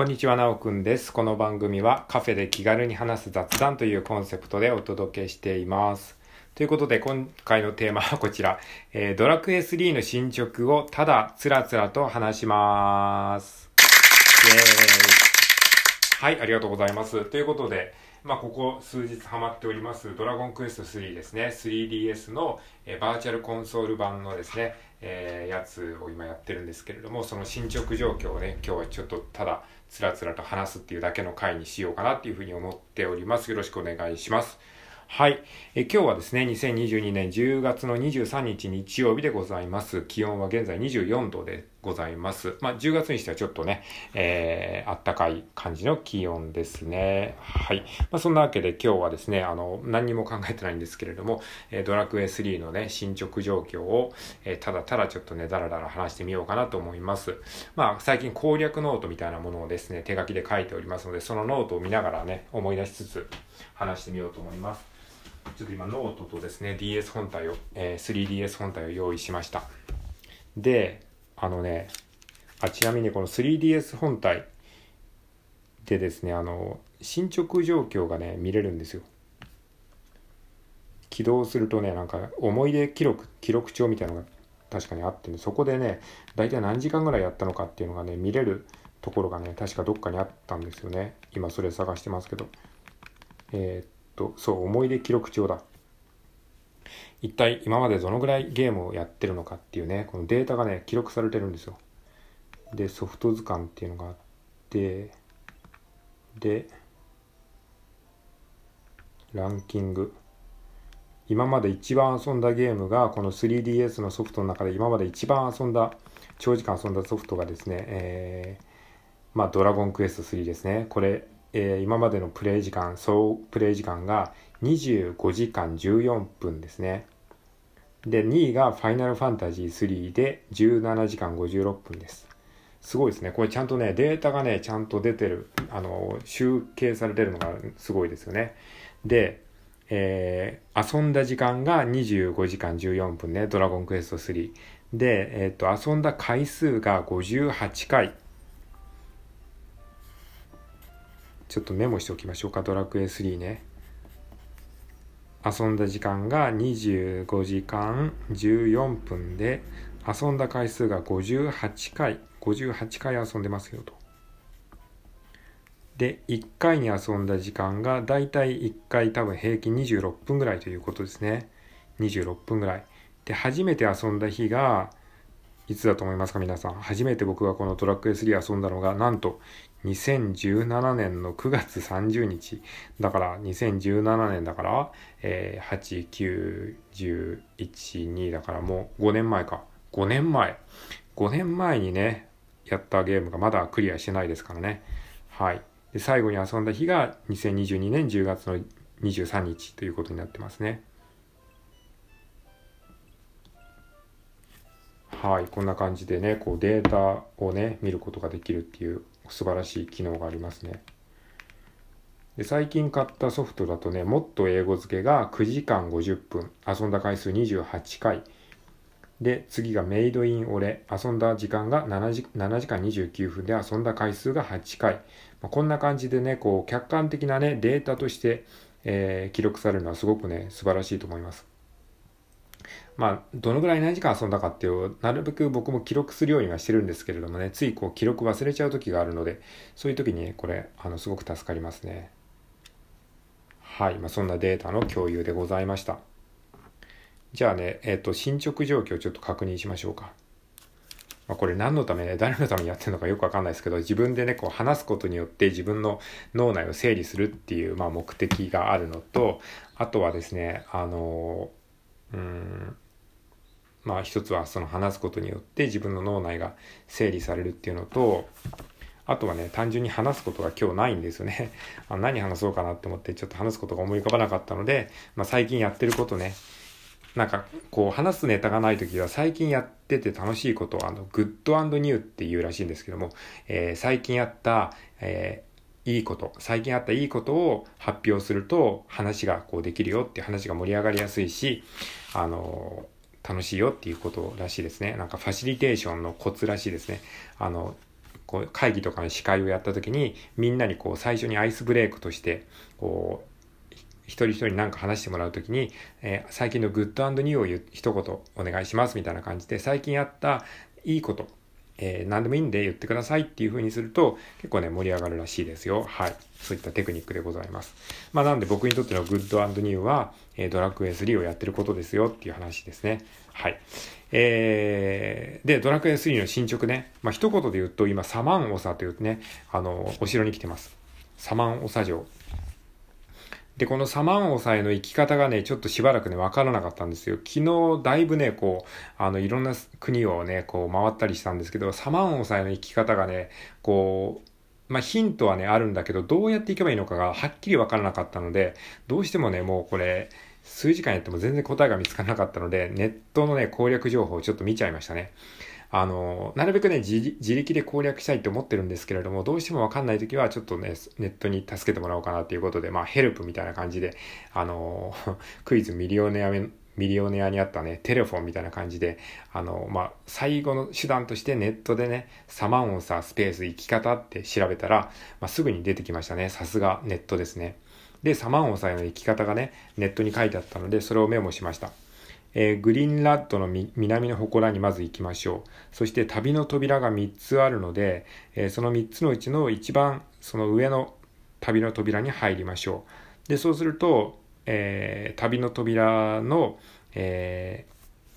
こんにちは、なおくんです。この番組はカフェで気軽に話す雑談というコンセプトでお届けしています。ということで、今回のテーマはこちら。えードラクエ3の進捗をただつらつらと話します。イエーイはい、ありがとうございます。ということで、まあ、ここ数日ハマっております、ドラゴンクエスト3ですね。3DS の、えバーチャルコンソール版のですね、えーやつを今やってるんですけれども、その進捗状況をね、今日はちょっとただつらつらと話すっていうだけの回にしようかなっていうふうに思っております。よろしくお願いします。はい。え今日はですね、2022年10月の23日日曜日でございます。気温は現在24度でございます。まあ、10月にしてはちょっとね、えー、あったかい感じの気温ですね。はい。まあ、そんなわけで今日はですね、あの、何にも考えてないんですけれども、えードラクエ3のね、進捗状況を、えーただただちょっとね、だらだら話してみようかなと思います。まあ、最近攻略ノートみたいなものをですね、手書きで書いておりますので、そのノートを見ながらね、思い出しつつ話してみようと思います。ちょっと今ノートとですね DS 本体を、えー 3DS 本体を用意しましたであのねあちなみにこの 3DS 本体でですねあの進捗状況がね見れるんですよ。起動するとねなんか思い出記録記録帳みたいなのが確かにあってねそこでね大体何時間ぐらいやったのかっていうのがね見れるところがね確かどっかにあったんですよね。今それ探してますけど。えーっとそう思い出記録帳だ。一体今までどのぐらいゲームをやってるのかっていうねこのデータがね記録されてるんですよ。でソフト図鑑っていうのがあってでランキング。今まで一番遊んだゲームがこの 3DS のソフトの中で今まで一番遊んだ長時間遊んだソフトがですね、えーまあドラゴンクエスト3ですね。これ、えー今までのプレイ時間総プレイ時間が25時間14分ですね。で2位がファイナルファンタジー3で17時間56分です。すごいですね。これちゃんとねデータがねちゃんと出てるあの集計されてるのがすごいですよね。でえー遊んだ時間が25時間14分ね、ドラゴンクエスト3。で、えっ、と、遊んだ回数が58回。ちょっとメモしておきましょうか、ドラクエ3ね。遊んだ時間が25時間14分で、遊んだ回数が58回。58回遊んでますよと。で1回に遊んだ時間がだいたい1回多分平均26分ぐらいということですね26分ぐらいで初めて遊んだ日がいつだと思いますか皆さん？初めて僕がこのドラックエ3遊んだのがなんと2017年の9月30日。だから2017年だから、えー、891012だからもう5年前か。5年前。5年前にねやったゲームがまだクリアしてないですからね。はい。で最後に遊んだ日が2022年10月の23日ということになってますね。はい、こんな感じでね、こうデータをね、見ることができるっていう素晴らしい機能がありますね。で最近買ったソフトだとね、もっと英語付けが9時間50分、遊んだ回数28回。で、次がメイドインオレ、遊んだ時間が 7, 時7時間29分で遊んだ回数が8回。まあ、こんな感じでね、こう客観的なね、データとして、えー記録されるのはすごくね、素晴らしいと思います。まあ、どのぐらい何時間遊んだかっていう、なるべく僕も記録するようにはしてるんですけれどもね、ついこう記録忘れちゃう時があるので、そういう時に、これ、あの、すごく助かりますね。はい、まあ、そんなデータの共有でございました。じゃあね、えっ、と、進捗状況をちょっと確認しましょうか。ま、これ何のためね、誰のためにやってるのかよくわかんないですけど、自分でね、こう話すことによって自分の脳内を整理するっていう、まあ、目的があるのと、あとはですね、あの、うん、まあ一つはその話すことによって自分の脳内が整理されるっていうのと、あとはね、単純に話すことが今日ないんですよね。あ何話そうかなって思ってちょっと話すことが思い浮かばなかったので、まあ最近やってることね、なんかこう話すネタがない時は最近やってて楽しいことあのグッドニューっていうらしいんですけども、えー最近やった、えーいいこと、最近あったいいことを発表すると話がこうできるよって話が盛り上がりやすいし、あの楽しいよっていうことらしいですね。なんかファシリテーションのコツらしいですね。あの、こう会議とかの司会をやった時にみんなにこう最初にアイスブレイクとしてこう一人一人何か話してもらう時に、えー、最近のグッドニューを言う一言お願いしますみたいな感じで最近あったいいことえー、何でもいいんで言ってくださいっていう風にすると結構ね盛り上がるらしいですよ。はい。そういったテクニックでございます。まあなんで僕にとってのグッドニューは、えー、ドラクエ3をやってることですよっていう話ですね。はい。えー、で、ドラクエ3の進捗ね。まあ一言で言うと今サマンオサというね、あの、お城に来てます。サマンオサ城。で、このサマンオサへの生き方がね、ちょっとしばらくね、わからなかったんですよ。昨日、だいぶね、こう、あの、いろんな国をね、こう、回ったりしたんですけど、サマンオサへの生き方がね、こう、まあ、ヒントはね、あるんだけど、どうやっていけばいいのかがはっきりわからなかったので、どうしてもね、もうこれ、数時間やっても全然答えが見つからなかったので、ネットのね、攻略情報をちょっと見ちゃいましたね。あの、なるべくね、自力で攻略したいって思ってるんですけれども、どうしてもわかんないときは、ちょっとね、ネットに助けてもらおうかなということで、まあ、ヘルプみたいな感じで、あの、クイズミリオネアミリオネアにあったね、テレフォンみたいな感じで、あの、まあ、最後の手段としてネットでね、サマンオサスペース生き方って調べたら、まあ、すぐに出てきましたね。さすがネットですね。で、サマンオサへの生き方がね、ネットに書いてあったので、それをメモしました。えー、グリーンラッドの南の祠にまず行きましょう。そして旅の扉が3つあるので、えー、その3つのうちの一番その上の旅の扉に入りましょう。で、そうすると、えー、旅の扉の、え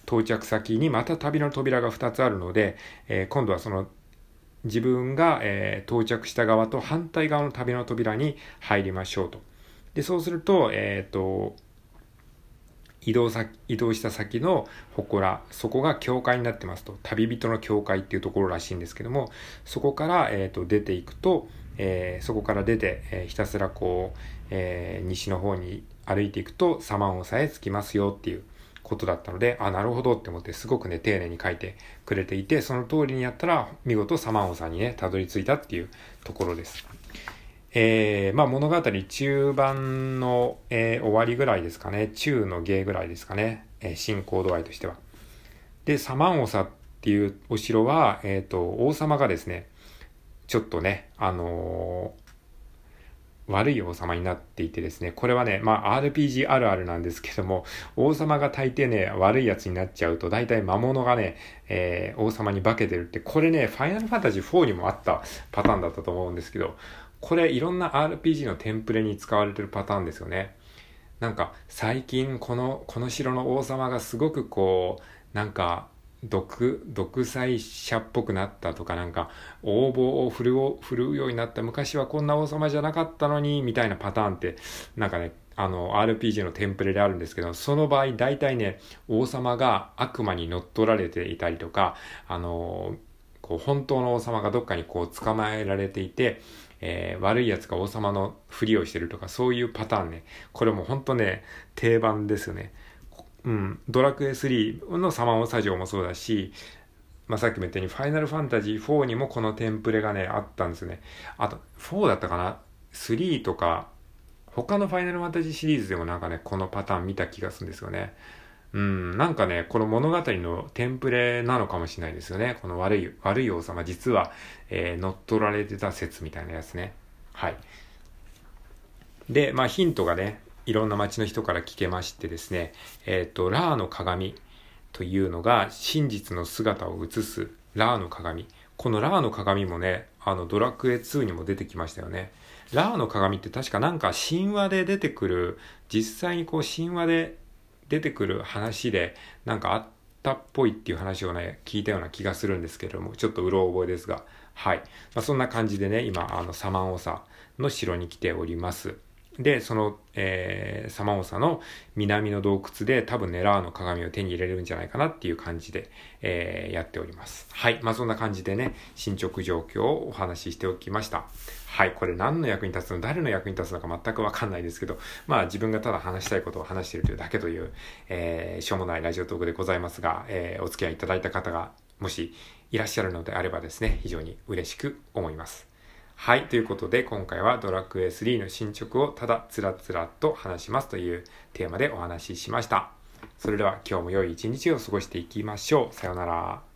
到着先にまた旅の扉が2つあるので、え今度はその自分が、え到着した側と反対側の旅の扉に入りましょうと。で、そうすると、えっ、と、移動先、移動した先の祠、そこが教会になってますと、旅人の教会っていうところらしいんですけども、そこから、えっ、ー、と、出ていくと、えー、そこから出て、えー、ひたすらこう、えー、西の方に歩いていくと、サマンオさえ着きますよっていうことだったので、あ、なるほどって思って、すごくね、丁寧に書いてくれていて、その通りにやったら、見事サマンオさんにね、たどり着いたっていうところです。えー、まあ物語中盤の、えー、終わりぐらいですかね。中の芸ぐらいですかね。えー、進行度合いとしては。で、サマンオサっていうお城は、えっ、ー、と、王様がですね、ちょっとね、あのー、悪い王様になっていてですね、これはね、まあ RPG あるあるなんですけども、王様が大抵ね、悪いやつになっちゃうと、大体魔物がね、え、王様に化けてるって、これね、ファイナルファンタジー4にもあったパターンだったと思うんですけど、これいろんな RPG のテンプレに使われてるパターンですよね。なんか最近この、この城の王様がすごくこう、なんか独、独裁者っぽくなったとかなんか応募を振るう、振るうようになった昔はこんな王様じゃなかったのにみたいなパターンってなんかね、あの RPG のテンプレであるんですけど、その場合大体ね、王様が悪魔に乗っ取られていたりとか、あの、こう本当の王様がどっかにこう捕まえられていて、えー、悪い奴が王様のふりをしてるとか、そういうパターンね。これも本当ね、定番ですよね。うん。ドラクエ3のサマンオサジオもそうだし、まあ、さっきも言ったように、ファイナルファンタジー4にもこのテンプレがね、あったんですね。あと、4だったかな ?3 とか、他のファイナルファンタジーシリーズでもなんかね、このパターン見た気がするんですよね。うん、なんかね、この物語のテンプレなのかもしれないですよね。この悪い、悪い王様、実は、えー、乗っ取られてた説みたいなやつね。はい。で、まあヒントがね、いろんな街の人から聞けましてですね、えっ、ー、と、ラーの鏡というのが真実の姿を映すラーの鏡。このラーの鏡もね、あの、ドラクエ2にも出てきましたよね。ラーの鏡って確かなんか神話で出てくる、実際にこう神話で出てくる話でなんかあったっぽいっていう話をね、聞いたような気がするんですけれども、ちょっとうろ覚えですが、はい。まあ、そんな感じでね、今、あの、サマンオサの城に来ております。で、その、えー、サマオサの南の洞窟で多分ね、ラーの鏡を手に入れるんじゃないかなっていう感じで、えー、やっております。はい。まあ、そんな感じでね、進捗状況をお話ししておきました。はい、これ何の役に立つの誰の役に立つのか全くわかんないですけど、まあ自分がただ話したいことを話しているというだけという、えー、しょうもないラジオトークでございますが、えー、お付き合いいただいた方がもしいらっしゃるのであればですね、非常に嬉しく思います。はい、ということで今回はドラクエ3の進捗をただつらつらと話しますというテーマでお話ししました。それでは今日も良い一日を過ごしていきましょう。さようなら。